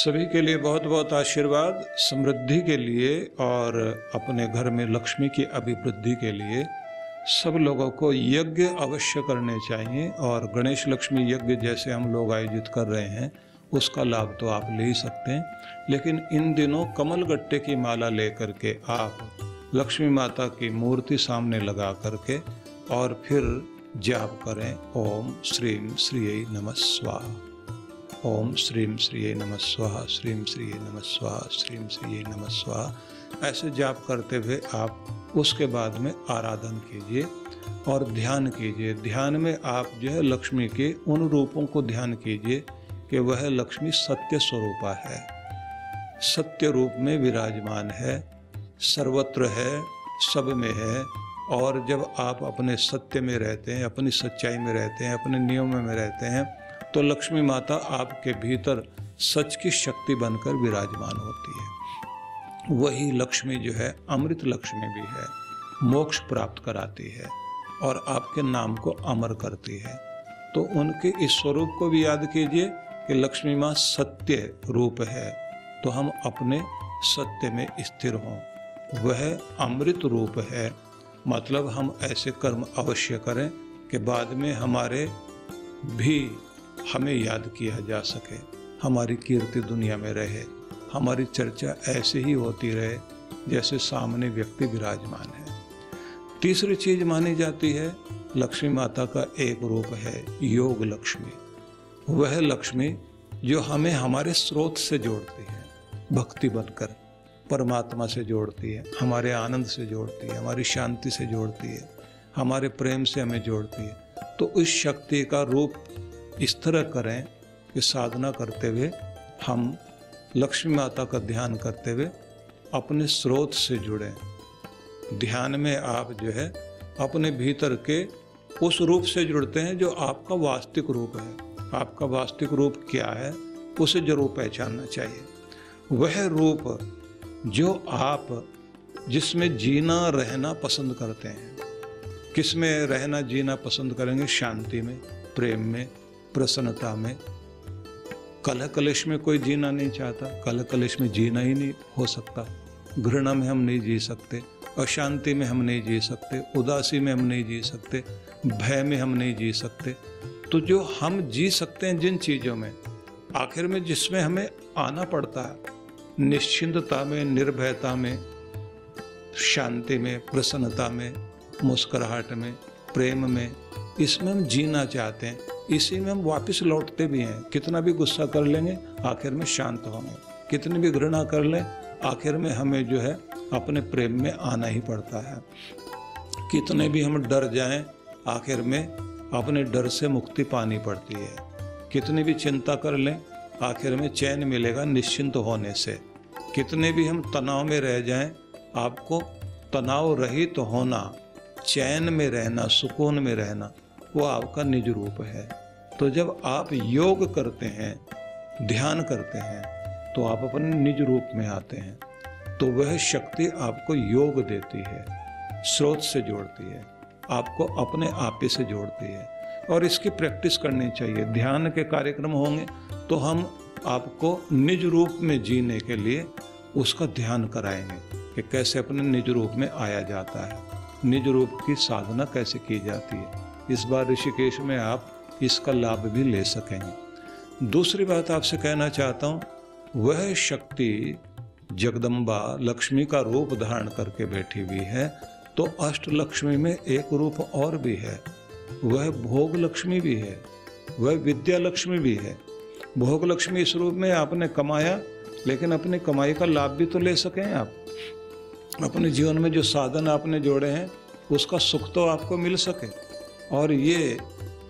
सभी के लिए बहुत बहुत आशीर्वाद, समृद्धि के लिए और अपने घर में लक्ष्मी की अभिवृद्धि के लिए। सब लोगों को यज्ञ अवश्य करने चाहिए और गणेश लक्ष्मी यज्ञ जैसे हम लोग आयोजित कर रहे हैं, उसका लाभ तो आप ले ही सकते हैं। लेकिन इन दिनों कमल गट्टे की माला लेकर के आप लक्ष्मी माता की मूर्ति सामने लगा करके और फिर जाप करें। ओम श्रीम श्री नम स्वाहा। ओम श्रीम श्री नम स्वाहा श्रीम श्री नम स्वाहा श्रीम श्री नम स्वाहा। ऐसे जाप करते हुए आप उसके बाद में आराधन कीजिए और ध्यान कीजिए। ध्यान में आप जो है लक्ष्मी के उन रूपों को ध्यान कीजिए कि वह लक्ष्मी सत्य स्वरूपा है। सत्य रूप में विराजमान है, सर्वत्र है, सब में है और जब आप अपने सत्य में रहते हैं, अपनी सच्चाई में रहते हैं, अपने नियमों में रहते हैं तो लक्ष्मी माता आपके भीतर सच की शक्ति बनकर विराजमान होती है। वही लक्ष्मी जो है, अमृत लक्ष्मी भी है, मोक्ष प्राप्त कराती है और आपके नाम को अमर करती है। तो उनके इस स्वरूप को भी याद कीजिए कि लक्ष्मी माँ सत्य रूप है। तो हम अपने सत्य में स्थिर हों। वह अमृत रूप है। मतलब हम ऐसे कर्म अवश्य करें कि बाद में हमारे भी हमें याद किया जा सके। हमारी कीर्ति दुनिया में रहे। हमारी चर्चा ऐसे ही होती रहे, जैसे सामने व्यक्ति विराजमान है। तीसरी चीज़ मानी जाती है, लक्ष्मी माता का एक रूप है, योग लक्ष्मी। वह लक्ष्मी जो हमें हमारे स्रोत से जोड़ती है, भक्ति बनकर। परमात्मा से जोड़ती है, हमारे आनंद से जोड़ती है, हमारी शांति से जोड़ती है, हमारे प्रेम से हमें जोड़ती है। तो इस शक्ति का रूप इस तरह करें कि साधना करते हुए हम लक्ष्मी माता का ध्यान करते हुए अपने स्रोत से जुड़ें। ध्यान में आप जो है अपने भीतर के उस रूप से जुड़ते हैं जो आपका वास्तविक रूप है। आपका वास्तविक रूप क्या है, उसे ज़रूर पहचानना चाहिए। वह रूप जो आप जिसमें जीना, रहना पसंद करते हैं। किसमें रहना, जीना पसंद करेंगे? शांति में, प्रेम में प्रसन्नता में। कलह कलेश में कोई जीना नहीं चाहता कलह कलेश में जीना ही नहीं हो सकता। घृणा में हम नहीं जी सकते, अशांति में हम नहीं जी सकते, उदासी में हम नहीं जी सकते, भय में हम नहीं जी सकते। तो जो हम जी सकते हैं जिन चीज़ों में, आखिर में जिसमें हमें आना पड़ता है, निश्चिंतता में, निर्भयता में, शांति में, प्रसन्नता में, मुस्कुराहट में, प्रेम में, इसमें हम जीना चाहते हैं। इसी में हम वापस लौटते भी हैं। कितना भी गुस्सा कर लेंगे, आखिर में शांत होंगे। कितनी भी घृणा कर लें, आखिर में हमें जो है, अपने प्रेम में आना ही पड़ता है। कितने भी हम डर जाएँ, आखिर में अपने डर से मुक्ति पानी पड़ती है। कितनी भी चिंता कर लें, आखिर में चैन मिलेगा निश्चिंत होने से। कितने भी हम तनाव में रह जाएँ, आपको तनाव रहित तो होना, चैन में रहना, सुकून में रहना, वो आपका निज रूप है। तो जब आप योग करते हैं, ध्यान करते हैं तो आप अपने निज रूप में आते हैं। तो वह शक्ति आपको योग देती है, स्रोत से जोड़ती है, आपको अपने आप से जोड़ती है। और इसकी प्रैक्टिस करनी चाहिए। ध्यान के कार्यक्रम होंगे तो हम आपको निज रूप में जीने के लिए उसका ध्यान कराएँगे कि कैसे अपने निज रूप में आया जाता है। निज रूप की साधना कैसे की जाती है। इस बार ऋषिकेश में आप इसका लाभ भी ले सकेंगे। दूसरी बात आपसे कहना चाहता हूँ, वह शक्ति जगदम्बा लक्ष्मी का रूप धारण करके बैठी हुई है तो अष्ट लक्ष्मी में एक रूप और भी है। वह भोग लक्ष्मी भी है, वह विद्या लक्ष्मी भी है। भोग लक्ष्मी इस रूप में आपने कमाया, लेकिन अपनी कमाई का लाभ भी तो ले सकें आप। अपने जीवन में जो साधन आपने जोड़े हैं, उसका सुख तो आपको मिल सके। और ये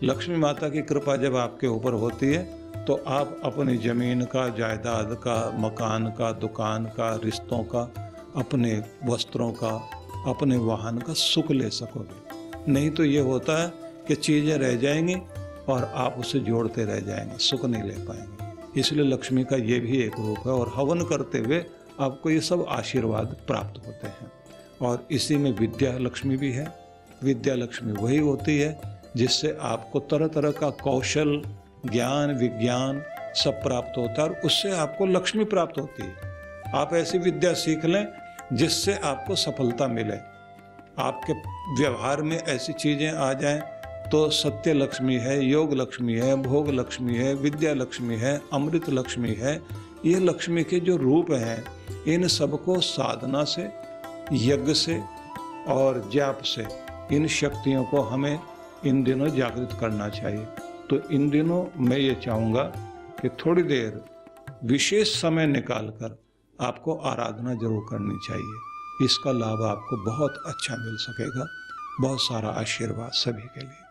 लक्ष्मी माता की कृपा जब आपके ऊपर होती है तो आप अपनी ज़मीन का, जायदाद का, मकान का, दुकान का, रिश्तों का, अपने वस्त्रों का, अपने वाहन का सुख ले सकोगे। नहीं तो ये होता है कि चीज़ें रह जाएँगी और आप उसे जोड़ते रह जाएँगे, सुख नहीं ले पाएँगे। इसलिए लक्ष्मी का ये भी एक रूप है और हवन करते हुए आपको ये सब आशीर्वाद प्राप्त होते हैं। और इसी में विद्या लक्ष्मी भी है। विद्या लक्ष्मी वही होती है जिससे आपको तरह तरह का कौशल, ज्ञान, विज्ञान सब प्राप्त होता है और उससे आपको लक्ष्मी प्राप्त होती है। आप ऐसी विद्या सीख लें जिससे आपको सफलता मिले। आपके व्यवहार में ऐसी चीज़ें आ जाएँ तो सत्य लक्ष्मी है, योग लक्ष्मी है, भोग लक्ष्मी है, विद्या लक्ष्मी है, अमृत लक्ष्मी है, ये लक्ष्मी के जो रूप हैं, इन सबको साधना से, यज्ञ से और जाप से, इन शक्तियों को हमें इन दिनों जागृत करना चाहिए। तो इन दिनों मैं ये चाहूँगा कि थोड़ी देर विशेष समय निकालकर आपको आराधना ज़रूर करनी चाहिए। इसका लाभ आपको बहुत अच्छा मिल सकेगा। बहुत सारा आशीर्वाद सभी के लिए।